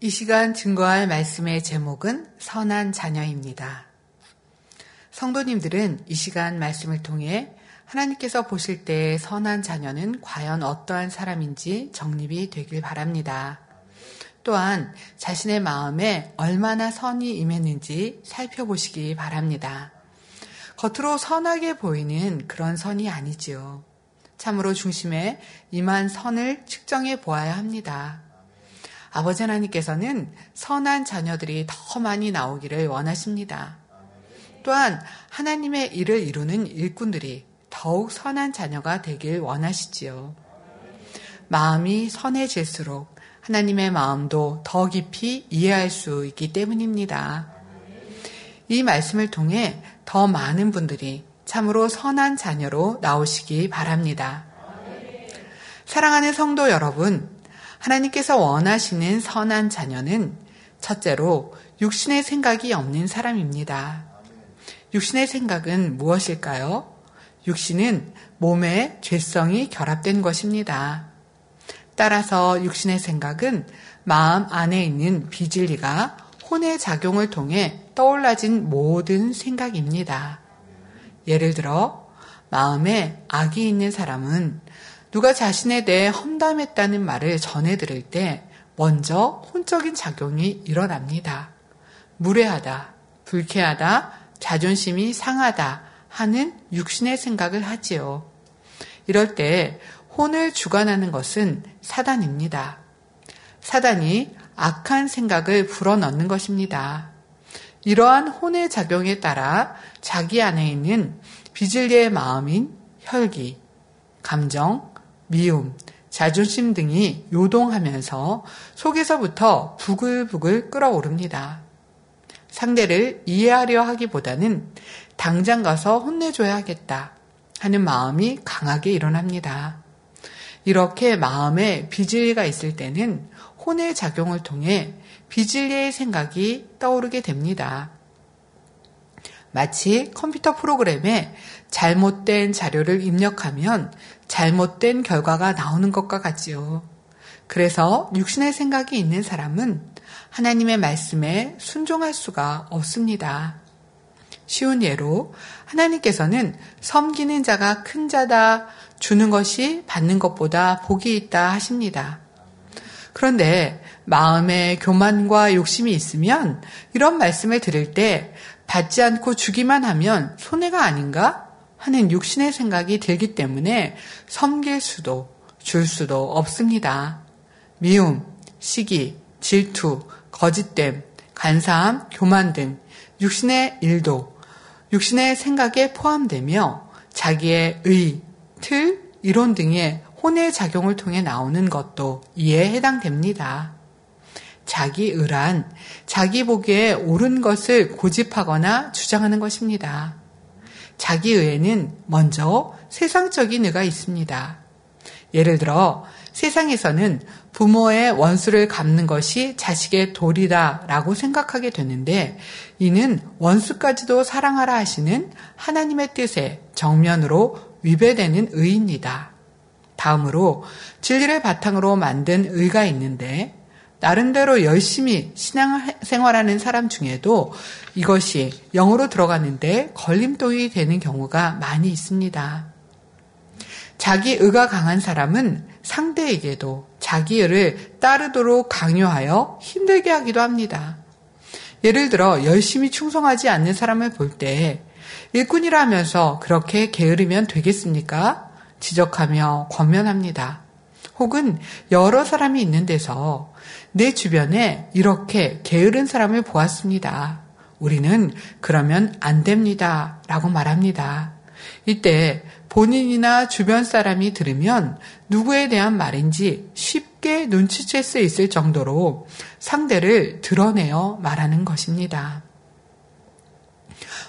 이 시간 증거할 말씀의 제목은 선한 자녀입니다. 성도님들은 이 시간 말씀을 통해 하나님께서 보실 때 선한 자녀는 과연 어떠한 사람인지 정립이 되길 바랍니다. 또한 자신의 마음에 얼마나 선이 임했는지 살펴보시기 바랍니다. 겉으로 선하게 보이는 그런 선이 아니지요. 참으로 중심에 임한 선을 측정해 보아야 합니다. 아버지 하나님께서는 선한 자녀들이 더 많이 나오기를 원하십니다. 또한 하나님의 일을 이루는 일꾼들이 더욱 선한 자녀가 되길 원하시지요. 마음이 선해질수록 하나님의 마음도 더 깊이 이해할 수 있기 때문입니다. 이 말씀을 통해 더 많은 분들이 참으로 선한 자녀로 나오시기 바랍니다. 사랑하는 성도 여러분, 하나님께서 원하시는 선한 자녀는 첫째로 육신의 생각이 없는 사람입니다. 육신의 생각은 무엇일까요? 육신은 몸에 죄성이 결합된 것입니다. 따라서 육신의 생각은 마음 안에 있는 비진리가 혼의 작용을 통해 떠올라진 모든 생각입니다. 예를 들어 마음에 악이 있는 사람은 누가 자신에 대해 험담했다는 말을 전해 들을 때 먼저 혼적인 작용이 일어납니다. 무례하다, 불쾌하다, 자존심이 상하다 하는 육신의 생각을 하지요. 이럴 때 혼을 주관하는 것은 사단입니다. 사단이 악한 생각을 불어넣는 것입니다. 이러한 혼의 작용에 따라 자기 안에 있는 비질리의 마음인 혈기, 감정, 미움, 자존심 등이 요동하면서 속에서부터 부글부글 끓어오릅니다. 상대를 이해하려 하기보다는 당장 가서 혼내줘야겠다 하는 마음이 강하게 일어납니다. 이렇게 마음에 비질리가 있을 때는 혼의 작용을 통해 비질리의 생각이 떠오르게 됩니다. 마치 컴퓨터 프로그램에 잘못된 자료를 입력하면 잘못된 결과가 나오는 것과 같지요. 그래서 육신의 생각이 있는 사람은 하나님의 말씀에 순종할 수가 없습니다. 쉬운 예로 하나님께서는 섬기는 자가 큰 자다 주는 것이 받는 것보다 복이 있다 하십니다. 그런데 마음에 교만과 욕심이 있으면 이런 말씀을 들을 때 받지 않고 주기만 하면 손해가 아닌가 하는 육신의 생각이 들기 때문에 섬길 수도 줄 수도 없습니다. 미움, 시기, 질투, 거짓됨, 간사함, 교만 등 육신의 일도 육신의 생각에 포함되며 자기의 의, 틀, 이론 등의 혼의 작용을 통해 나오는 것도 이에 해당됩니다. 자기 의란 자기 보기에 옳은 것을 고집하거나 주장하는 것입니다. 자기 의에는 먼저 세상적인 의가 있습니다. 예를 들어 세상에서는 부모의 원수를 갚는 것이 자식의 도리다 라고 생각하게 되는데 이는 원수까지도 사랑하라 하시는 하나님의 뜻에 정면으로 위배되는 의입니다. 다음으로 진리를 바탕으로 만든 의가 있는데 나름대로 열심히 신앙 생활하는 사람 중에도 이것이 영으로 들어가는데 걸림돌이 되는 경우가 많이 있습니다. 자기 의가 강한 사람은 상대에게도 자기 의를 따르도록 강요하여 힘들게 하기도 합니다. 예를 들어 열심히 충성하지 않는 사람을 볼 때 일꾼이라 하면서 그렇게 게으르면 되겠습니까? 지적하며 권면합니다. 혹은 여러 사람이 있는 데서 내 주변에 이렇게 게으른 사람을 보았습니다. 우리는 그러면 안 됩니다. 라고 말합니다. 이때 본인이나 주변 사람이 들으면 누구에 대한 말인지 쉽게 눈치챌 수 있을 정도로 상대를 드러내어 말하는 것입니다.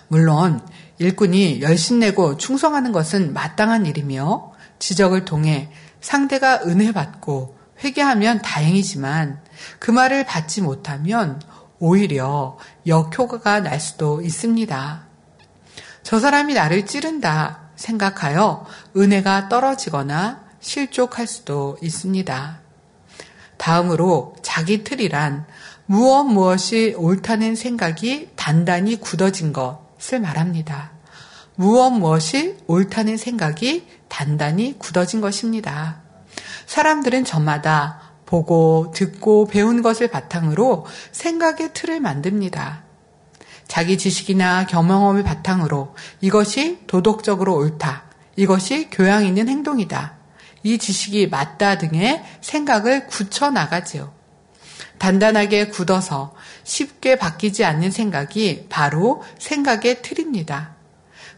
물론 일꾼이 열심내고 충성하는 것은 마땅한 일이며 지적을 통해 상대가 은혜 받고 회개하면 다행이지만 그 말을 받지 못하면 오히려 역효과가 날 수도 있습니다. 저 사람이 나를 찌른다 생각하여 은혜가 떨어지거나 실족할 수도 있습니다. 다음으로 자기 틀이란 무엇 무엇이 옳다는 생각이 단단히 굳어진 것을 말합니다. 무엇 무엇이 옳다는 생각이 단단히 굳어진 것입니다. 사람들은 저마다 보고 듣고 배운 것을 바탕으로 생각의 틀을 만듭니다. 자기 지식이나 경험을 바탕으로 이것이 도덕적으로 옳다. 이것이 교양 있는 행동이다. 이 지식이 맞다 등의 생각을 굳혀 나가지요. 단단하게 굳어서 쉽게 바뀌지 않는 생각이 바로 생각의 틀입니다.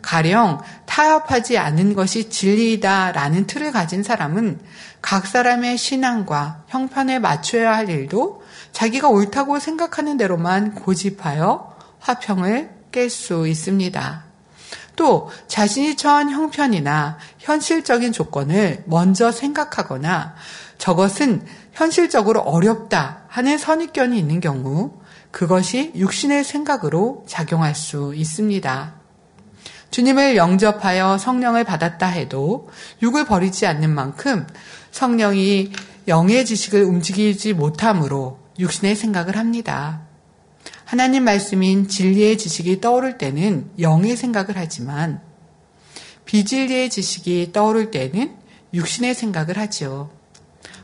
가령 타협하지 않는 것이 진리이다라는 틀을 가진 사람은 각 사람의 신앙과 형편에 맞춰야 할 일도 자기가 옳다고 생각하는 대로만 고집하여 화평을 깰 수 있습니다. 또 자신이 처한 형편이나 현실적인 조건을 먼저 생각하거나 저것은 현실적으로 어렵다 하는 선입견이 있는 경우 그것이 육신의 생각으로 작용할 수 있습니다. 주님을 영접하여 성령을 받았다 해도 육을 버리지 않는 만큼 성령이 영의 지식을 움직이지 못함으로 육신의 생각을 합니다. 하나님 말씀인 진리의 지식이 떠오를 때는 영의 생각을 하지만 비진리의 지식이 떠오를 때는 육신의 생각을 하지요.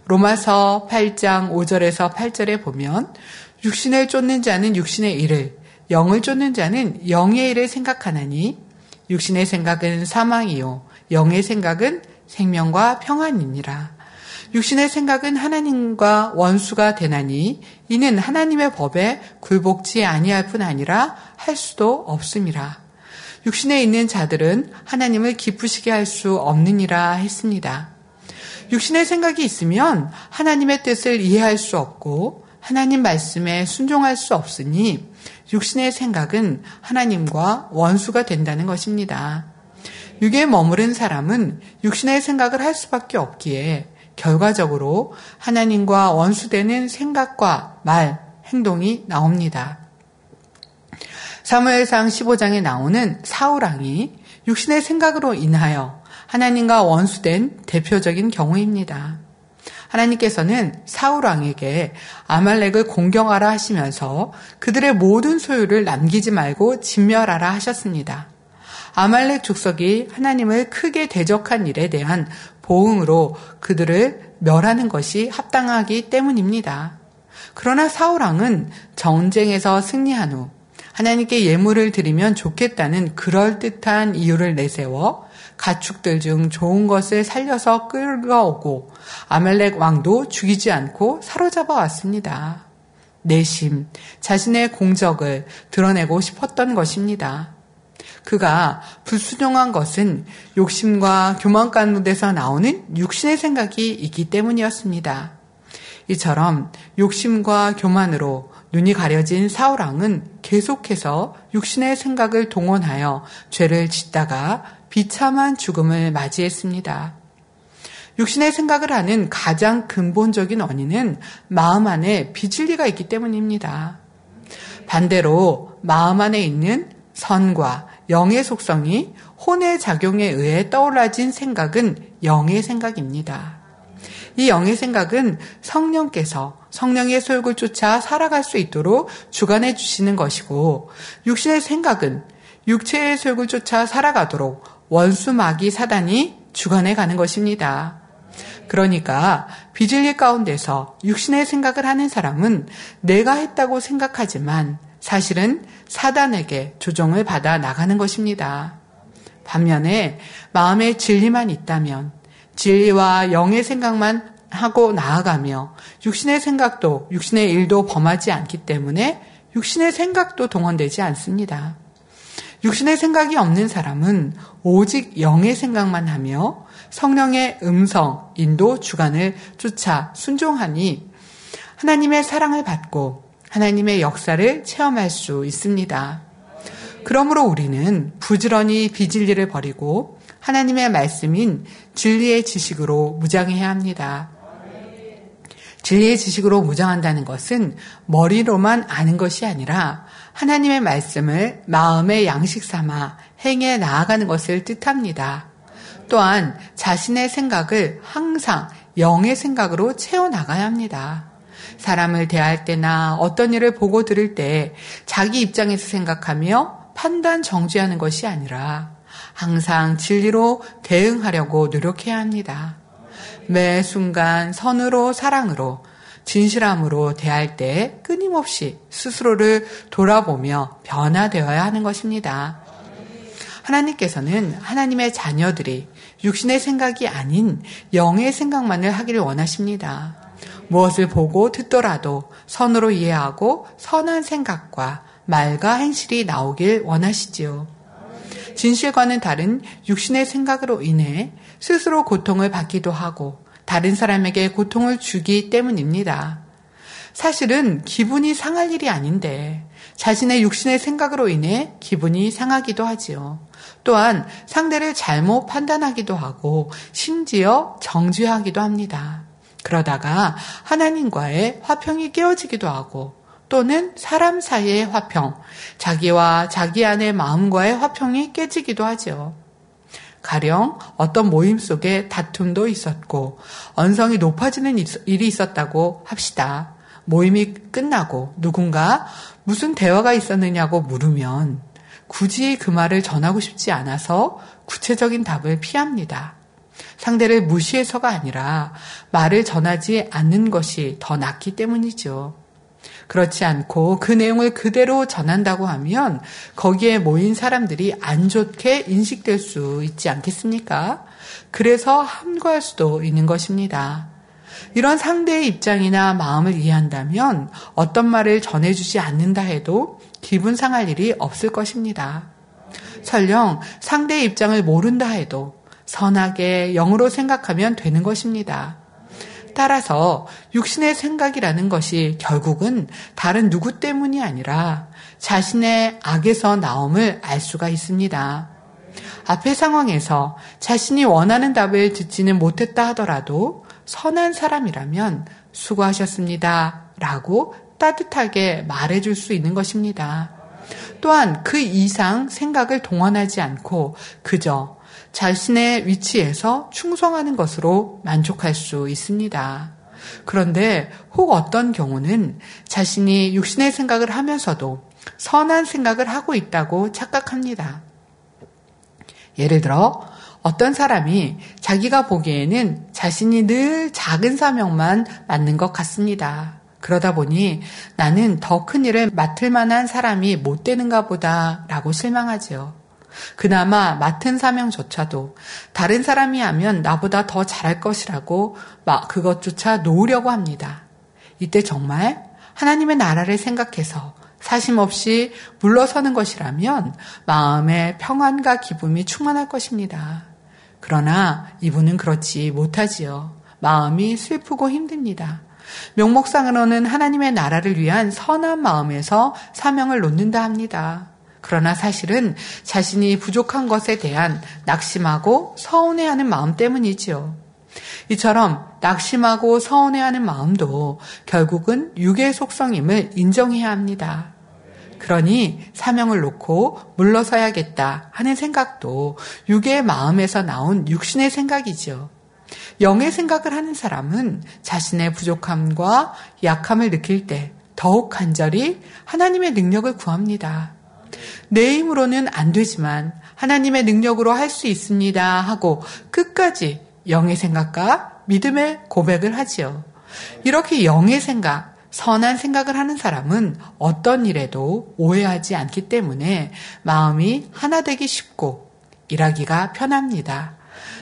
로마서 8장 5절에서 8절에 보면 육신을 쫓는 자는 육신의 일을 영을 쫓는 자는 영의 일을 생각하나니 육신의 생각은 사망이요 영의 생각은 생명과 평안이니라. 육신의 생각은 하나님과 원수가 되나니 이는 하나님의 법에 굴복지 아니할 뿐 아니라 할 수도 없음이라. 육신에 있는 자들은 하나님을 기쁘시게 할 수 없느니라 했습니다. 육신의 생각이 있으면 하나님의 뜻을 이해할 수 없고 하나님 말씀에 순종할 수 없으니 육신의 생각은 하나님과 원수가 된다는 것입니다. 육에 머무른 사람은 육신의 생각을 할 수밖에 없기에 결과적으로 하나님과 원수되는 생각과 말, 행동이 나옵니다. 사무엘상 15장에 나오는 사우랑이 육신의 생각으로 인하여 하나님과 원수된 대표적인 경우입니다. 하나님께서는 사울 왕에게 아말렉을 공경하라 하시면서 그들의 모든 소유를 남기지 말고 진멸하라 하셨습니다. 아말렉 족속이 하나님을 크게 대적한 일에 대한 보응으로 그들을 멸하는 것이 합당하기 때문입니다. 그러나 사울 왕은 전쟁에서 승리한 후 하나님께 예물을 드리면 좋겠다는 그럴듯한 이유를 내세워 가축들 중 좋은 것을 살려서 끌어오고 아멜렉 왕도 죽이지 않고 사로잡아 왔습니다. 내심 자신의 공적을 드러내고 싶었던 것입니다. 그가 불순종한 것은 욕심과 교만 가운데서 나오는 육신의 생각이 있기 때문이었습니다. 이처럼 욕심과 교만으로 눈이 가려진 사울왕은 계속해서 육신의 생각을 동원하여 죄를 짓다가 비참한 죽음을 맞이했습니다. 육신의 생각을 하는 가장 근본적인 원인은 마음 안에 비진리가 있기 때문입니다. 반대로 마음 안에 있는 선과 영의 속성이 혼의 작용에 의해 떠올라진 생각은 영의 생각입니다. 이 영의 생각은 성령께서 성령의 소욕을 쫓아 살아갈 수 있도록 주관해 주시는 것이고 육신의 생각은 육체의 소욕을 쫓아 살아가도록 원수 마귀 사단이 주관해 가는 것입니다. 그러니까 비질리 가운데서 육신의 생각을 하는 사람은 내가 했다고 생각하지만 사실은 사단에게 조정을 받아 나가는 것입니다. 반면에 마음에 진리만 있다면 진리와 영의 생각만 하고 나아가며 육신의 생각도 육신의 일도 범하지 않기 때문에 육신의 생각도 동원되지 않습니다. 육신의 생각이 없는 사람은 오직 영의 생각만 하며 성령의 음성, 인도, 주관을 쫓아 순종하니 하나님의 사랑을 받고 하나님의 역사를 체험할 수 있습니다. 그러므로 우리는 부지런히 비진리를 버리고 하나님의 말씀인 진리의 지식으로 무장해야 합니다. 진리의 지식으로 무장한다는 것은 머리로만 아는 것이 아니라 하나님의 말씀을 마음의 양식 삼아 행해 나아가는 것을 뜻합니다. 또한 자신의 생각을 항상 영의 생각으로 채워 나가야 합니다. 사람을 대할 때나 어떤 일을 보고 들을 때 자기 입장에서 생각하며 판단 정지하는 것이 아니라 항상 진리로 대응하려고 노력해야 합니다. 매 순간 선으로 사랑으로 진실함으로 대할 때 끊임없이 스스로를 돌아보며 변화되어야 하는 것입니다. 하나님께서는 하나님의 자녀들이 육신의 생각이 아닌 영의 생각만을 하기를 원하십니다. 무엇을 보고 듣더라도 선으로 이해하고 선한 생각과 말과 행실이 나오길 원하시지요. 진실과는 다른 육신의 생각으로 인해 스스로 고통을 받기도 하고 다른 사람에게 고통을 주기 때문입니다. 사실은 기분이 상할 일이 아닌데 자신의 육신의 생각으로 인해 기분이 상하기도 하지요. 또한 상대를 잘못 판단하기도 하고 심지어 정죄하기도 합니다. 그러다가 하나님과의 화평이 깨어지기도 하고 또는 사람 사이의 화평, 자기와 자기 안의 마음과의 화평이 깨지기도 하죠. 가령 어떤 모임 속에 다툼도 있었고 언성이 높아지는 일이 있었다고 합시다. 모임이 끝나고 누군가 무슨 대화가 있었느냐고 물으면 굳이 그 말을 전하고 싶지 않아서 구체적인 답을 피합니다. 상대를 무시해서가 아니라 말을 전하지 않는 것이 더 낫기 때문이죠. 그렇지 않고 그 내용을 그대로 전한다고 하면 거기에 모인 사람들이 안 좋게 인식될 수 있지 않겠습니까? 그래서 함구할 수도 있는 것입니다. 이런 상대의 입장이나 마음을 이해한다면 어떤 말을 전해주지 않는다 해도 기분 상할 일이 없을 것입니다. 설령 상대의 입장을 모른다 해도 선하게 영으로 생각하면 되는 것입니다. 따라서 육신의 생각이라는 것이 결국은 다른 누구 때문이 아니라 자신의 악에서 나옴을 알 수가 있습니다. 앞의 상황에서 자신이 원하는 답을 듣지는 못했다 하더라도 선한 사람이라면 수고하셨습니다. 라고 따뜻하게 말해줄 수 있는 것입니다. 또한 그 이상 생각을 동원하지 않고 그저 자신의 위치에서 충성하는 것으로 만족할 수 있습니다. 그런데 혹 어떤 경우는 자신이 육신의 생각을 하면서도 선한 생각을 하고 있다고 착각합니다. 예를 들어 어떤 사람이 자기가 보기에는 자신이 늘 작은 사명만 맡는 것 같습니다. 그러다 보니 나는 더 큰 일을 맡을 만한 사람이 못 되는가 보다 라고 실망하지요. 그나마 맡은 사명조차도 다른 사람이 하면 나보다 더 잘할 것이라고 막 그것조차 놓으려고 합니다. 이때 정말 하나님의 나라를 생각해서 사심 없이 물러서는 것이라면 마음의 평안과 기쁨이 충만할 것입니다. 그러나 이분은 그렇지 못하지요. 마음이 슬프고 힘듭니다. 명목상으로는 하나님의 나라를 위한 선한 마음에서 사명을 놓는다 합니다. 그러나 사실은 자신이 부족한 것에 대한 낙심하고 서운해하는 마음 때문이지요. 이처럼 낙심하고 서운해하는 마음도 결국은 육의 속성임을 인정해야 합니다. 그러니 사명을 놓고 물러서야겠다 하는 생각도 육의 마음에서 나온 육신의 생각이지요. 영의 생각을 하는 사람은 자신의 부족함과 약함을 느낄 때 더욱 간절히 하나님의 능력을 구합니다. 내 힘으로는 안 되지만 하나님의 능력으로 할 수 있습니다 하고 끝까지 영의 생각과 믿음의 고백을 하지요. 이렇게 영의 생각, 선한 생각을 하는 사람은 어떤 일에도 오해하지 않기 때문에 마음이 하나 되기 쉽고 일하기가 편합니다.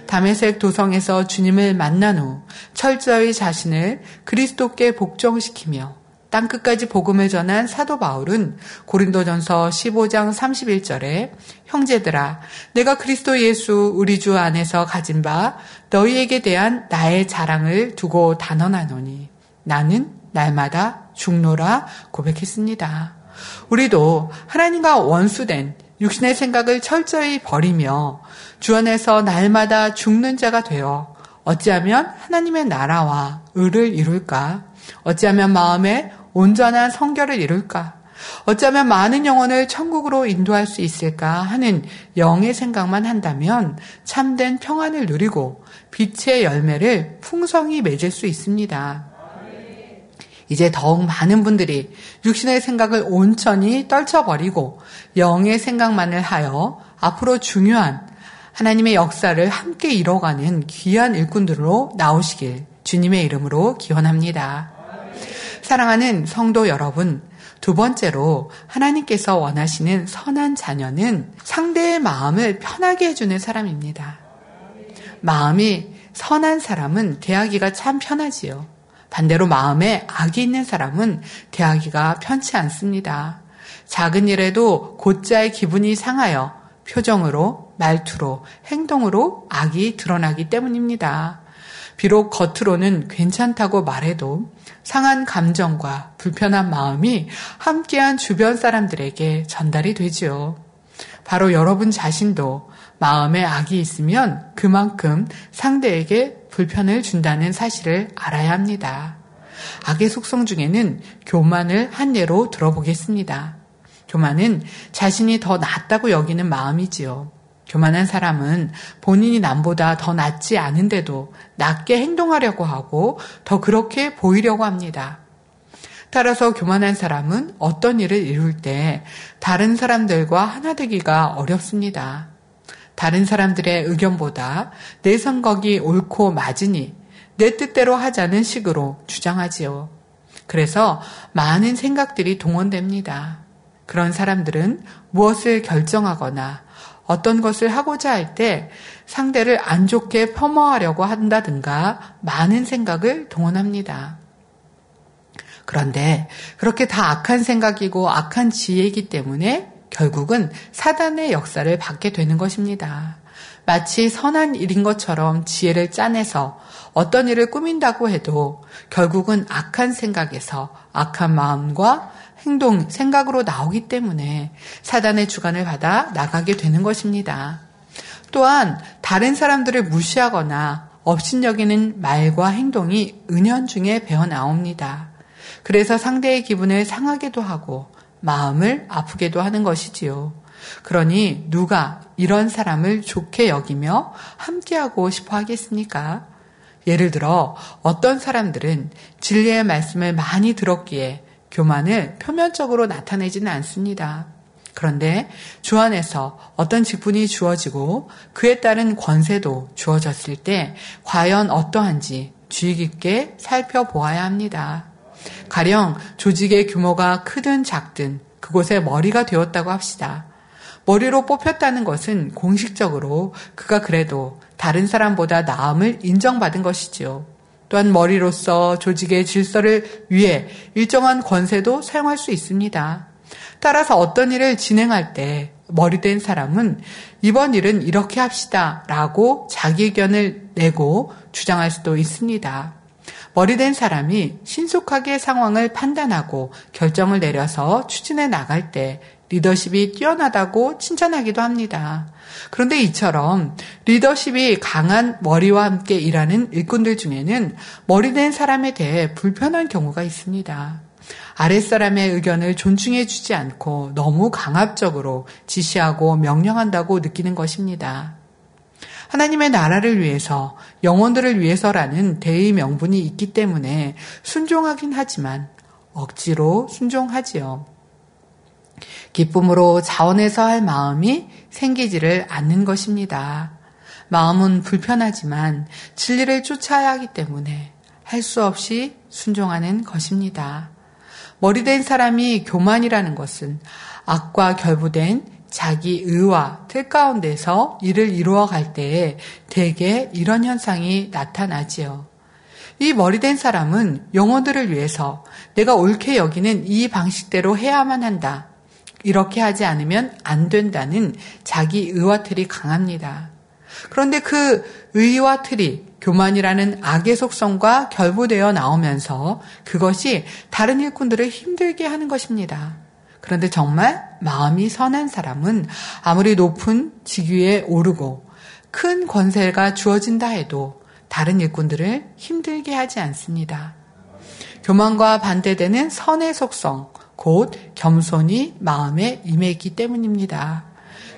담에색 도성에서 주님을 만난 후 철저히 자신을 그리스도께 복종시키며 땅끝까지 복음을 전한 사도 바울은 고린도전서 15장 31절에 형제들아 내가 그리스도 예수 우리 주 안에서 가진 바 너희에게 대한 나의 자랑을 두고 단언하노니 나는 날마다 죽노라 고백했습니다. 우리도 하나님과 원수된 육신의 생각을 철저히 버리며 주 안에서 날마다 죽는 자가 되어 어찌하면 하나님의 나라와 의를 이룰까? 어찌하면 마음에 온전한 성결을 이룰까? 어쩌면 많은 영혼을 천국으로 인도할 수 있을까 하는 영의 생각만 한다면 참된 평안을 누리고 빛의 열매를 풍성히 맺을 수 있습니다. 이제 더욱 많은 분들이 육신의 생각을 온천히 떨쳐버리고 영의 생각만을 하여 앞으로 중요한 하나님의 역사를 함께 이뤄가는 귀한 일꾼들로 나오시길 주님의 이름으로 기원합니다. 사랑하는 성도 여러분, 두 번째로 하나님께서 원하시는 선한 자녀는 상대의 마음을 편하게 해주는 사람입니다. 마음이 선한 사람은 대하기가 참 편하지요. 반대로 마음에 악이 있는 사람은 대하기가 편치 않습니다. 작은 일에도 곧자의 기분이 상하여 표정으로, 말투로, 행동으로 악이 드러나기 때문입니다. 비록 겉으로는 괜찮다고 말해도 상한 감정과 불편한 마음이 함께한 주변 사람들에게 전달이 되지요. 바로 여러분 자신도 마음에 악이 있으면 그만큼 상대에게 불편을 준다는 사실을 알아야 합니다. 악의 속성 중에는 교만을 한 예로 들어보겠습니다. 교만은 자신이 더 낫다고 여기는 마음이지요. 교만한 사람은 본인이 남보다 더 낫지 않은데도 낫게 행동하려고 하고 더 그렇게 보이려고 합니다. 따라서 교만한 사람은 어떤 일을 이룰 때 다른 사람들과 하나 되기가 어렵습니다. 다른 사람들의 의견보다 내 선거기 옳고 맞으니 내 뜻대로 하자는 식으로 주장하지요. 그래서 많은 생각들이 동원됩니다. 그런 사람들은 무엇을 결정하거나 어떤 것을 하고자 할 때 상대를 안 좋게 폄하하려고 한다든가 많은 생각을 동원합니다. 그런데 그렇게 다 악한 생각이고 악한 지혜이기 때문에 결국은 사단의 역사를 받게 되는 것입니다. 마치 선한 일인 것처럼 지혜를 짜내서 어떤 일을 꾸민다고 해도 결국은 악한 생각에서 악한 마음과 행동, 생각으로 나오기 때문에 사단의 주관을 받아 나가게 되는 것입니다. 또한 다른 사람들을 무시하거나 업신여기는 말과 행동이 은연 중에 배어 나옵니다. 그래서 상대의 기분을 상하게도 하고 마음을 아프게도 하는 것이지요. 그러니 누가 이런 사람을 좋게 여기며 함께하고 싶어 하겠습니까? 예를 들어 어떤 사람들은 진리의 말씀을 많이 들었기에 교만을 표면적으로 나타내지는 않습니다. 그런데 주 안에서 어떤 직분이 주어지고 그에 따른 권세도 주어졌을 때 과연 어떠한지 주의 깊게 살펴보아야 합니다. 가령 조직의 규모가 크든 작든 그곳에 머리가 되었다고 합시다. 머리로 뽑혔다는 것은 공식적으로 그가 그래도 다른 사람보다 나음을 인정받은 것이지요. 또한 머리로서 조직의 질서를 위해 일정한 권세도 사용할 수 있습니다. 따라서 어떤 일을 진행할 때 머리된 사람은 이번 일은 이렇게 합시다 라고 자기 의견을 내고 주장할 수도 있습니다. 머리된 사람이 신속하게 상황을 판단하고 결정을 내려서 추진해 나갈 때 리더십이 뛰어나다고 칭찬하기도 합니다. 그런데 이처럼 리더십이 강한 머리와 함께 일하는 일꾼들 중에는 머리된 사람에 대해 불편한 경우가 있습니다. 아랫사람의 의견을 존중해 주지 않고 너무 강압적으로 지시하고 명령한다고 느끼는 것입니다. 하나님의 나라를 위해서, 영혼들을 위해서라는 대의 명분이 있기 때문에 순종하긴 하지만 억지로 순종하지요. 기쁨으로 자원해서 할 마음이 생기지를 않는 것입니다. 마음은 불편하지만 진리를 쫓아야 하기 때문에 할 수 없이 순종하는 것입니다. 머리된 사람이 교만이라는 것은 악과 결부된 자기 의와 틀 가운데서 일을 이루어 갈 때에 대개 이런 현상이 나타나지요. 이 머리된 사람은 영혼들을 위해서 내가 옳게 여기는 이 방식대로 해야만 한다. 이렇게 하지 않으면 안 된다는 자기 의와 틀이 강합니다. 그런데 그 의와 틀이 교만이라는 악의 속성과 결부되어 나오면서 그것이 다른 일꾼들을 힘들게 하는 것입니다. 그런데 정말 마음이 선한 사람은 아무리 높은 직위에 오르고 큰 권세가 주어진다 해도 다른 일꾼들을 힘들게 하지 않습니다. 교만과 반대되는 선의 속성, 곧 겸손이 마음에 임했기 때문입니다.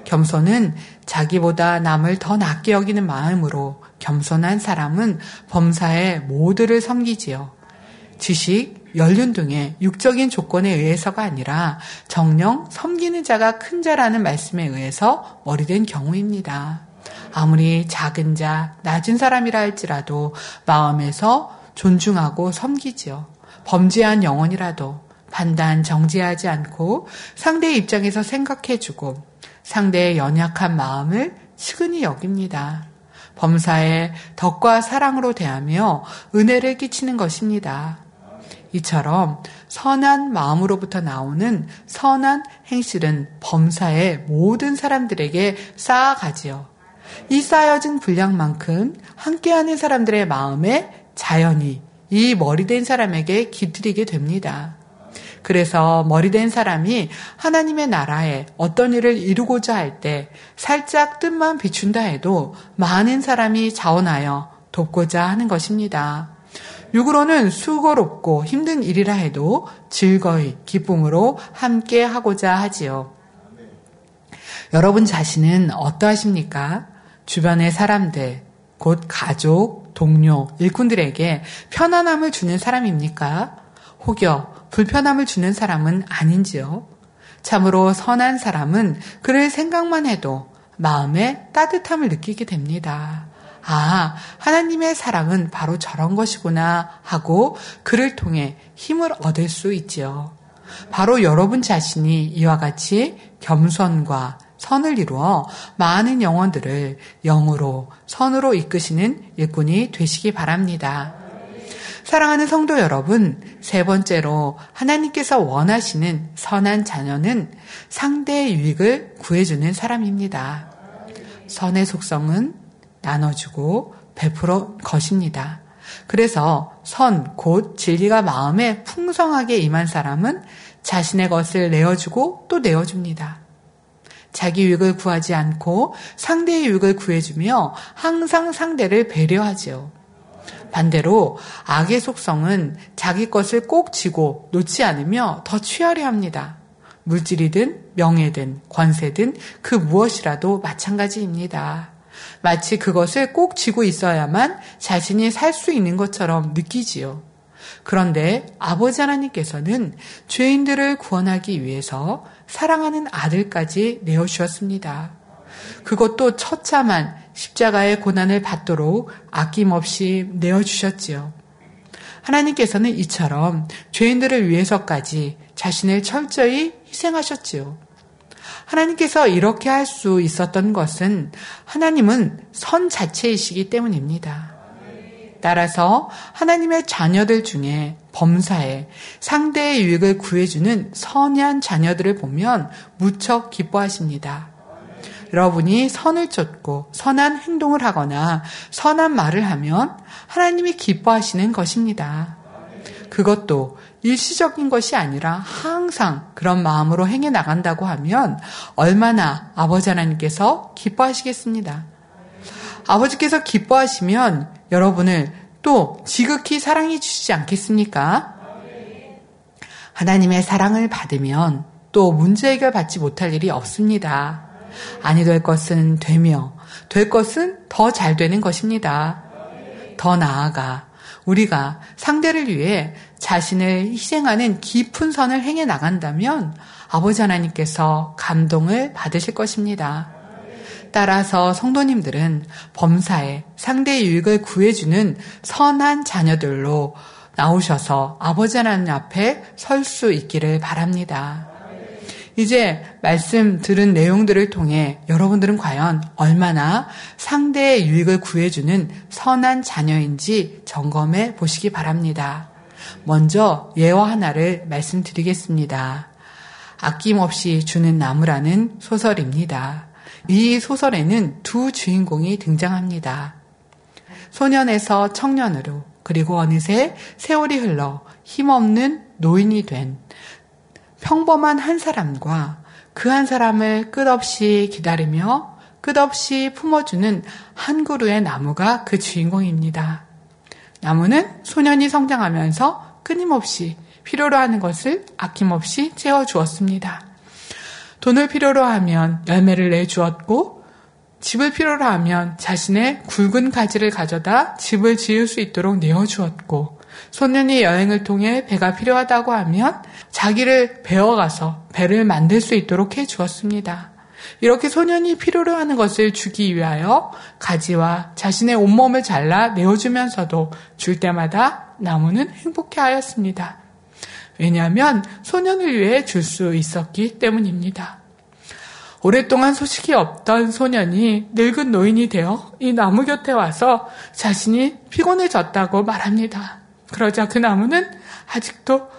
겸손은 자기보다 남을 더 낫게 여기는 마음으로 겸손한 사람은 범사에 모두를 섬기지요. 지식, 연륜 등의 육적인 조건에 의해서가 아니라 정령 섬기는 자가 큰 자라는 말씀에 의해서 머리된 경우입니다. 아무리 작은 자, 낮은 사람이라 할지라도 마음에서 존중하고 섬기지요. 범죄한 영혼이라도 판단 정지하지 않고 상대의 입장에서 생각해주고 상대의 연약한 마음을 측은히 여깁니다. 범사에 덕과 사랑으로 대하며 은혜를 끼치는 것입니다. 이처럼 선한 마음으로부터 나오는 선한 행실은 범사의 모든 사람들에게 쌓아가지요. 이 쌓여진 분량만큼 함께하는 사람들의 마음에 자연히 이 머리된 사람에게 기들이게 됩니다. 그래서 머리된 사람이 하나님의 나라에 어떤 일을 이루고자 할 때 살짝 뜻만 비춘다 해도 많은 사람이 자원하여 돕고자 하는 것입니다. 육으로는 수고롭고 힘든 일이라 해도 즐거이 기쁨으로 함께 하고자 하지요. 여러분 자신은 어떠하십니까? 주변의 사람들, 곧 가족, 동료, 일꾼들에게 편안함을 주는 사람입니까? 혹여 불편함을 주는 사람은 아닌지요? 참으로 선한 사람은 그를 생각만 해도 마음에 따뜻함을 느끼게 됩니다. 아, 하나님의 사랑은 바로 저런 것이구나 하고 그를 통해 힘을 얻을 수 있지요. 바로 여러분 자신이 이와 같이 겸손과 선을 이루어 많은 영혼들을 영으로 선으로 이끄시는 일꾼이 되시기 바랍니다. 사랑하는 성도 여러분, 세 번째로 하나님께서 원하시는 선한 자녀는 상대의 유익을 구해주는 사람입니다. 선의 속성은 나눠주고 베풀어 것입니다. 그래서 선, 곧 진리가 마음에 풍성하게 임한 사람은 자신의 것을 내어주고 또 내어줍니다. 자기 유익을 구하지 않고 상대의 유익을 구해주며 항상 상대를 배려하지요. 반대로 악의 속성은 자기 것을 꼭 쥐고 놓지 않으며 더 취하려 합니다. 물질이든 명예든 권세든 그 무엇이라도 마찬가지입니다. 마치 그것을 꼭 쥐고 있어야만 자신이 살 수 있는 것처럼 느끼지요. 그런데 아버지 하나님께서는 죄인들을 구원하기 위해서 사랑하는 아들까지 내어주셨습니다. 그것도 처참한 십자가의 고난을 받도록 아낌없이 내어주셨지요. 하나님께서는 이처럼 죄인들을 위해서까지 자신을 철저히 희생하셨지요. 하나님께서 이렇게 할 수 있었던 것은 하나님은 선 자체이시기 때문입니다. 따라서 하나님의 자녀들 중에 범사에 상대의 유익을 구해주는 선한 자녀들을 보면 무척 기뻐하십니다. 여러분이 선을 쫓고 선한 행동을 하거나 선한 말을 하면 하나님이 기뻐하시는 것입니다. 그것도 일시적인 것이 아니라 항상 그런 마음으로 행해 나간다고 하면 얼마나 아버지 하나님께서 기뻐하시겠습니다. 아버지께서 기뻐하시면 여러분을 또 지극히 사랑해 주시지 않겠습니까? 하나님의 사랑을 받으면 또 문제 해결 받지 못할 일이 없습니다. 아니 될 것은 되며 될 것은 더 잘 되는 것입니다. 더 나아가 우리가 상대를 위해 자신을 희생하는 깊은 선을 행해 나간다면 아버지 하나님께서 감동을 받으실 것입니다. 따라서 성도님들은 범사에 상대의 유익을 구해주는 선한 자녀들로 나오셔서 아버지 하나님 앞에 설 수 있기를 바랍니다. 이제 말씀 들은 내용들을 통해 여러분들은 과연 얼마나 상대의 유익을 구해주는 선한 자녀인지 점검해 보시기 바랍니다. 먼저 예화 하나를 말씀드리겠습니다. 아낌없이 주는 나무라는 소설입니다. 이 소설에는 두 주인공이 등장합니다. 소년에서 청년으로 그리고 어느새 세월이 흘러 힘없는 노인이 된 평범한 한 사람과 그 한 사람을 끝없이 기다리며 끝없이 품어주는 한 그루의 나무가 그 주인공입니다. 나무는 소년이 성장하면서 끊임없이 필요로 하는 것을 아낌없이 채워주었습니다. 돈을 필요로 하면 열매를 내주었고, 집을 필요로 하면 자신의 굵은 가지를 가져다 집을 지을 수 있도록 내어주었고, 소년이 여행을 통해 배가 필요하다고 하면 자기를 배워가서 배를 만들 수 있도록 해 주었습니다. 이렇게 소년이 필요로 하는 것을 주기 위하여 가지와 자신의 온몸을 잘라 내어주면서도 줄 때마다 나무는 행복해 하였습니다. 왜냐하면 소년을 위해 줄 수 있었기 때문입니다. 오랫동안 소식이 없던 소년이 늙은 노인이 되어 이 나무 곁에 와서 자신이 피곤해졌다고 말합니다. 그러자 그 나무는 아직도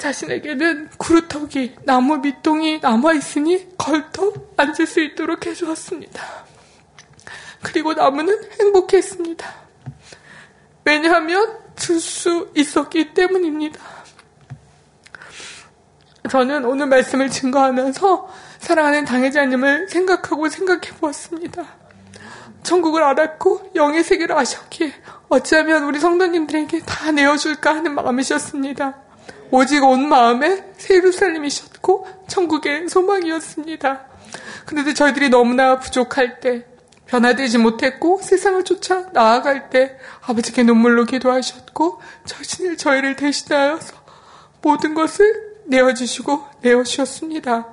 자신에게는 구루터기, 나무 밑동이 남아있으니 걸터 앉을 수 있도록 해주었습니다. 그리고 나무는 행복했습니다. 왜냐하면 줄 수 있었기 때문입니다. 저는 오늘 말씀을 증거하면서 사랑하는 당회자님을 생각하고 생각해 보았습니다. 천국을 알았고 영의 세계를 아셨기에 어찌하면 우리 성도님들에게 다 내어줄까 하는 마음이셨습니다. 오직 온 마음에 세루살림이셨고 천국의 소망이었습니다. 그런데 저희들이 너무나 부족할 때 변화되지 못했고 세상을 쫓아 나아갈 때 아버지께 눈물로 기도하셨고 자신을 저희를 대신하여서 모든 것을 내어주시고 내어주셨습니다.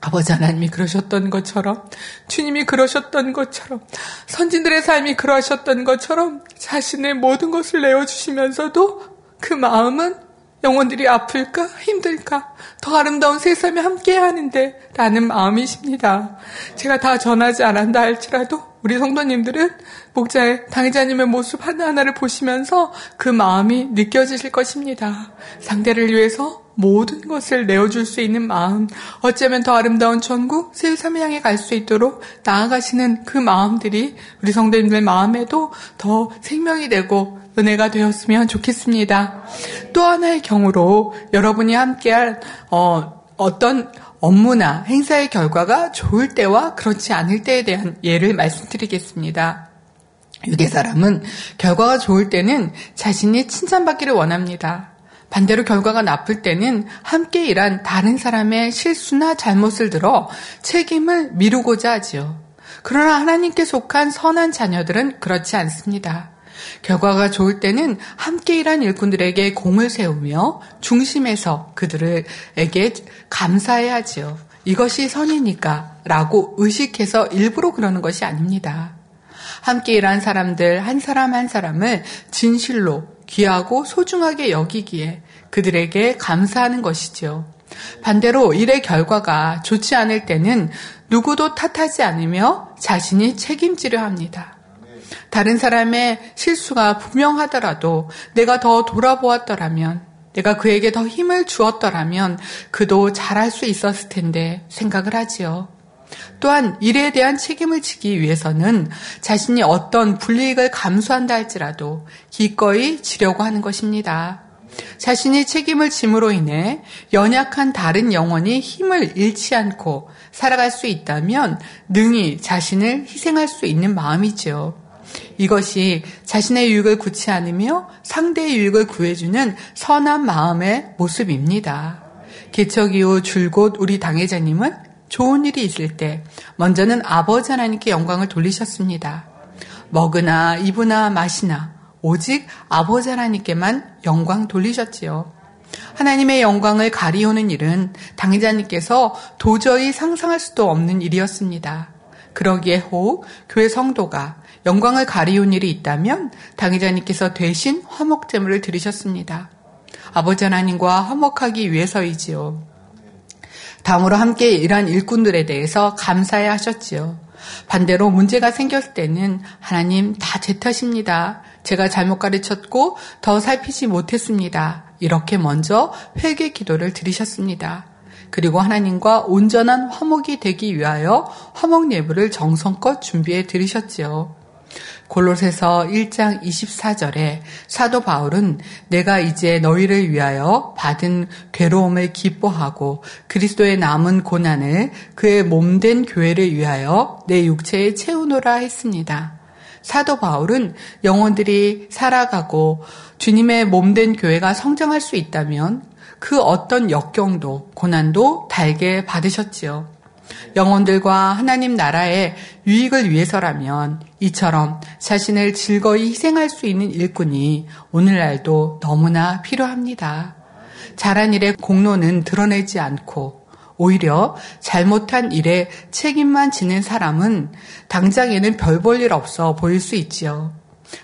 아버지 하나님이 그러셨던 것처럼 주님이 그러셨던 것처럼 선진들의 삶이 그러하셨던 것처럼 자신의 모든 것을 내어주시면서도 그 마음은 영혼들이 아플까 힘들까 더 아름다운 세상에 함께 하는데 라는 마음이십니다. 제가 다 전하지 않았다 할지라도 우리 성도님들은 목자의 당회자님의 모습 하나하나를 보시면서 그 마음이 느껴지실 것입니다. 상대를 위해서 모든 것을 내어줄 수 있는 마음, 어쩌면 더 아름다운 천국, 세상을 향해 갈 수 있도록 나아가시는 그 마음들이 우리 성도님들 마음에도 더 생명이 되고 은혜가 되었으면 좋겠습니다. 또 하나의 경우로 여러분이 함께할 어, 어떤 업무나 행사의 결과가 좋을 때와 그렇지 않을 때에 대한 예를 말씀드리겠습니다. 유대 사람은 결과가 좋을 때는 자신이 칭찬받기를 원합니다. 반대로 결과가 나쁠 때는 함께 일한 다른 사람의 실수나 잘못을 들어 책임을 미루고자 하지요. 그러나 하나님께 속한 선한 자녀들은 그렇지 않습니다. 결과가 좋을 때는 함께 일한 일꾼들에게 공을 세우며 중심에서 그들에게 감사해야 하지요. 이것이 선이니까 라고 의식해서 일부러 그러는 것이 아닙니다. 함께 일한 사람들 한 사람 한 사람을 진실로 귀하고 소중하게 여기기에 그들에게 감사하는 것이지요. 반대로 일의 결과가 좋지 않을 때는 누구도 탓하지 않으며 자신이 책임지려 합니다. 다른 사람의 실수가 분명하더라도 내가 더 돌아보았더라면, 내가 그에게 더 힘을 주었더라면 그도 잘할 수 있었을 텐데 생각을 하지요. 또한 일에 대한 책임을 지기 위해서는 자신이 어떤 불이익을 감수한다 할지라도 기꺼이 지려고 하는 것입니다. 자신이 책임을 짐으로 인해 연약한 다른 영혼이 힘을 잃지 않고 살아갈 수 있다면 능히 자신을 희생할 수 있는 마음이지요. 이것이 자신의 유익을 구치 않으며 상대의 유익을 구해주는 선한 마음의 모습입니다. 개척 이후 줄곧 우리 당회자님은 좋은 일이 있을 때 먼저는 아버지 하나님께 영광을 돌리셨습니다. 먹으나 입으나 마시나 오직 아버지 하나님께만 영광 돌리셨지요. 하나님의 영광을 가리우는 일은 당회자님께서 도저히 상상할 수도 없는 일이었습니다. 그러기에 혹 교회 성도가 영광을 가리운 일이 있다면 당회자님께서 대신 화목제물을 드리셨습니다. 아버지 하나님과 화목하기 위해서이지요. 다음으로 함께 일한 일꾼들에 대해서 감사해 하셨지요. 반대로 문제가 생겼을 때는 하나님 다 제 탓입니다. 제가 잘못 가르쳤고 더 살피지 못했습니다. 이렇게 먼저 회개 기도를 드리셨습니다. 그리고 하나님과 온전한 화목이 되기 위하여 화목 예불을 정성껏 준비해 드리셨지요. 골로새서 1장 24절에 사도 바울은 내가 이제 너희를 위하여 받은 괴로움을 기뻐하고 그리스도의 남은 고난을 그의 몸된 교회를 위하여 내 육체에 채우노라 했습니다. 사도 바울은 영혼들이 살아가고 주님의 몸된 교회가 성장할 수 있다면 그 어떤 역경도 고난도 달게 받으셨지요. 영혼들과 하나님 나라의 유익을 위해서라면 이처럼 자신을 즐거이 희생할 수 있는 일꾼이 오늘날도 너무나 필요합니다. 잘한 일의 공로는 드러내지 않고 오히려 잘못한 일에 책임만 지는 사람은 당장에는 별 볼 일 없어 보일 수 있지요.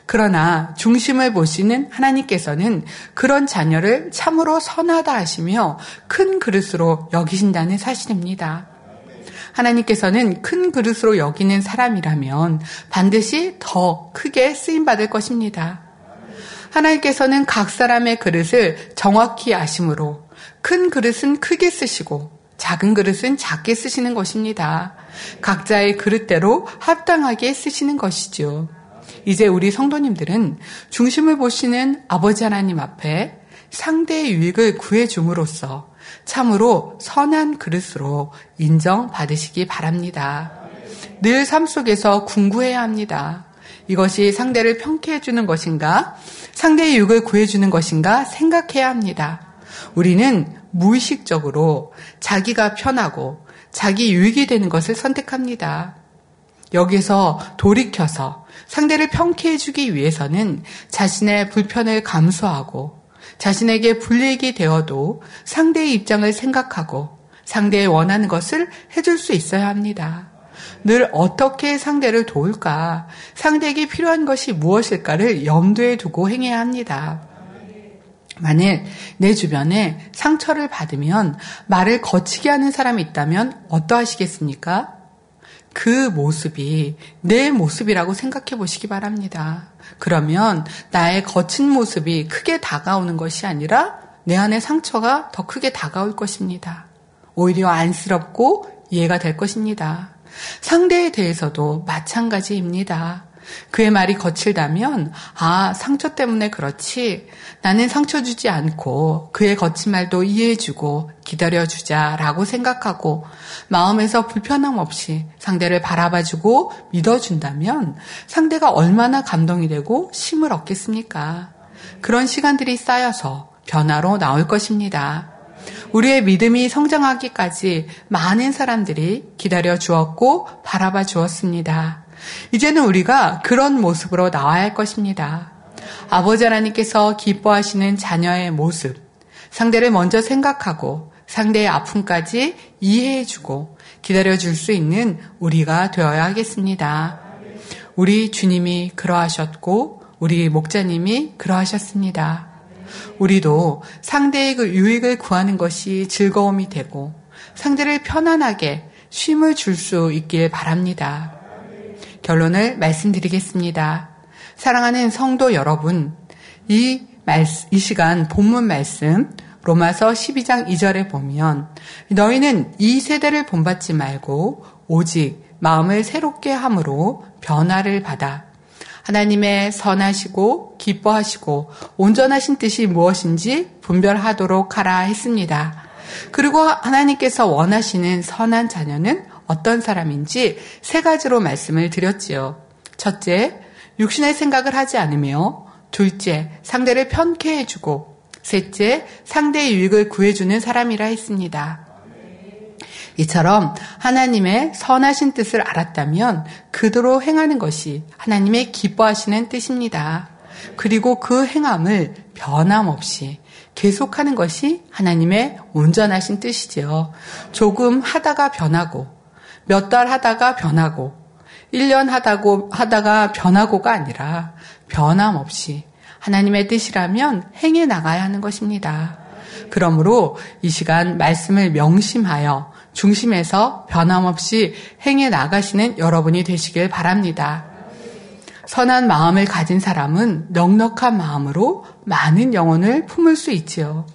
그러나 중심을 보시는 하나님께서는 그런 자녀를 참으로 선하다 하시며 큰 그릇으로 여기신다는 사실입니다. 하나님께서는 큰 그릇으로 여기는 사람이라면 반드시 더 크게 쓰임받을 것입니다. 하나님께서는 각 사람의 그릇을 정확히 아심으로 큰 그릇은 크게 쓰시고 작은 그릇은 작게 쓰시는 것입니다. 각자의 그릇대로 합당하게 쓰시는 것이죠. 이제 우리 성도님들은 중심을 보시는 아버지 하나님 앞에 상대의 유익을 구해줌으로써 참으로 선한 그릇으로 인정받으시기 바랍니다. 늘 삶 속에서 궁구해야 합니다. 이것이 상대를 평가해주는 것인가, 상대의 유익을 구해 주는 것인가 생각해야 합니다. 우리는 무의식적으로 자기가 편하고 자기 유익이 되는 것을 선택합니다. 여기서 돌이켜서 상대를 평가해주기 위해서는 자신의 불편을 감수하고 자신에게 불리익이 되어도 상대의 입장을 생각하고 상대의 원하는 것을 해줄 수 있어야 합니다. 늘 어떻게 상대를 도울까, 상대에게 필요한 것이 무엇일까를 염두에 두고 행해야 합니다. 만일 내 주변에 상처를 받으면 말을 거치게 하는 사람이 있다면 어떠하시겠습니까? 그 모습이 내 모습이라고 생각해 보시기 바랍니다. 그러면 나의 거친 모습이 크게 다가오는 것이 아니라 내 안의 상처가 더 크게 다가올 것입니다. 오히려 안쓰럽고 이해가 될 것입니다. 상대에 대해서도 마찬가지입니다. 그의 말이 거칠다면, 아, 상처 때문에 그렇지. 나는 상처 주지 않고 그의 거친 말도 이해해주고 기다려주자라고 생각하고 마음에서 불편함 없이 상대를 바라봐주고 믿어준다면 상대가 얼마나 감동이 되고 힘을 얻겠습니까? 그런 시간들이 쌓여서 변화로 나올 것입니다. 우리의 믿음이 성장하기까지 많은 사람들이 기다려 주었고 바라봐 주었습니다. 이제는 우리가 그런 모습으로 나와야 할 것입니다. 아버지 하나님께서 기뻐하시는 자녀의 모습, 상대를 먼저 생각하고 상대의 아픔까지 이해해주고 기다려줄 수 있는 우리가 되어야 하겠습니다. 우리 주님이 그러하셨고, 우리 목자님이 그러하셨습니다. 우리도 상대의 그 유익을 구하는 것이 즐거움이 되고, 상대를 편안하게 쉼을 줄 수 있길 바랍니다. 결론을 말씀드리겠습니다. 사랑하는 성도 여러분, 이, 말씀, 이 시간 본문 말씀, 로마서 12장 2절에 보면, 너희는 이 세대를 본받지 말고, 오직 마음을 새롭게 함으로 변화를 받아 하나님의 선하시고 기뻐하시고 온전하신 뜻이 무엇인지 분별하도록 하라 했습니다. 그리고 하나님께서 원하시는 선한 자녀는 어떤 사람인지 세 가지로 말씀을 드렸지요. 첫째, 육신의 생각을 하지 않으며 둘째, 상대를 편케 해주고 셋째, 상대의 유익을 구해주는 사람이라 했습니다. 이처럼 하나님의 선하신 뜻을 알았다면 그대로 행하는 것이 하나님의 기뻐하시는 뜻입니다. 그리고 그 행함을 변함없이 계속하는 것이 하나님의 온전하신 뜻이지요. 조금 하다가 변하고 몇 달 하다가 변하고 1년 하다고 하다가 변하고가 아니라 변함없이 하나님의 뜻이라면 행해 나가야 하는 것입니다. 그러므로 이 시간 말씀을 명심하여 중심에서 변함없이 행해 나가시는 여러분이 되시길 바랍니다. 선한 마음을 가진 사람은 넉넉한 마음으로 많은 영혼을 품을 수 있지요.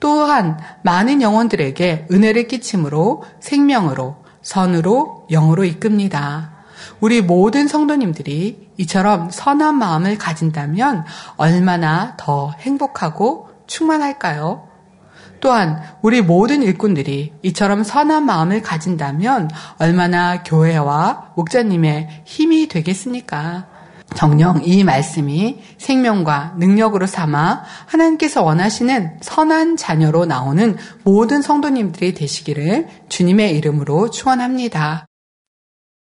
또한 많은 영혼들에게 은혜를 끼침으로 생명으로 선으로 영으로 이끕니다. 우리 모든 성도님들이 이처럼 선한 마음을 가진다면 얼마나 더 행복하고 충만할까요? 또한 우리 모든 일꾼들이 이처럼 선한 마음을 가진다면 얼마나 교회와 목자님의 힘이 되겠습니까? 정령 이 말씀이 생명과 능력으로 삼아 하나님께서 원하시는 선한 자녀로 나오는 모든 성도님들이 되시기를 주님의 이름으로 축원합니다.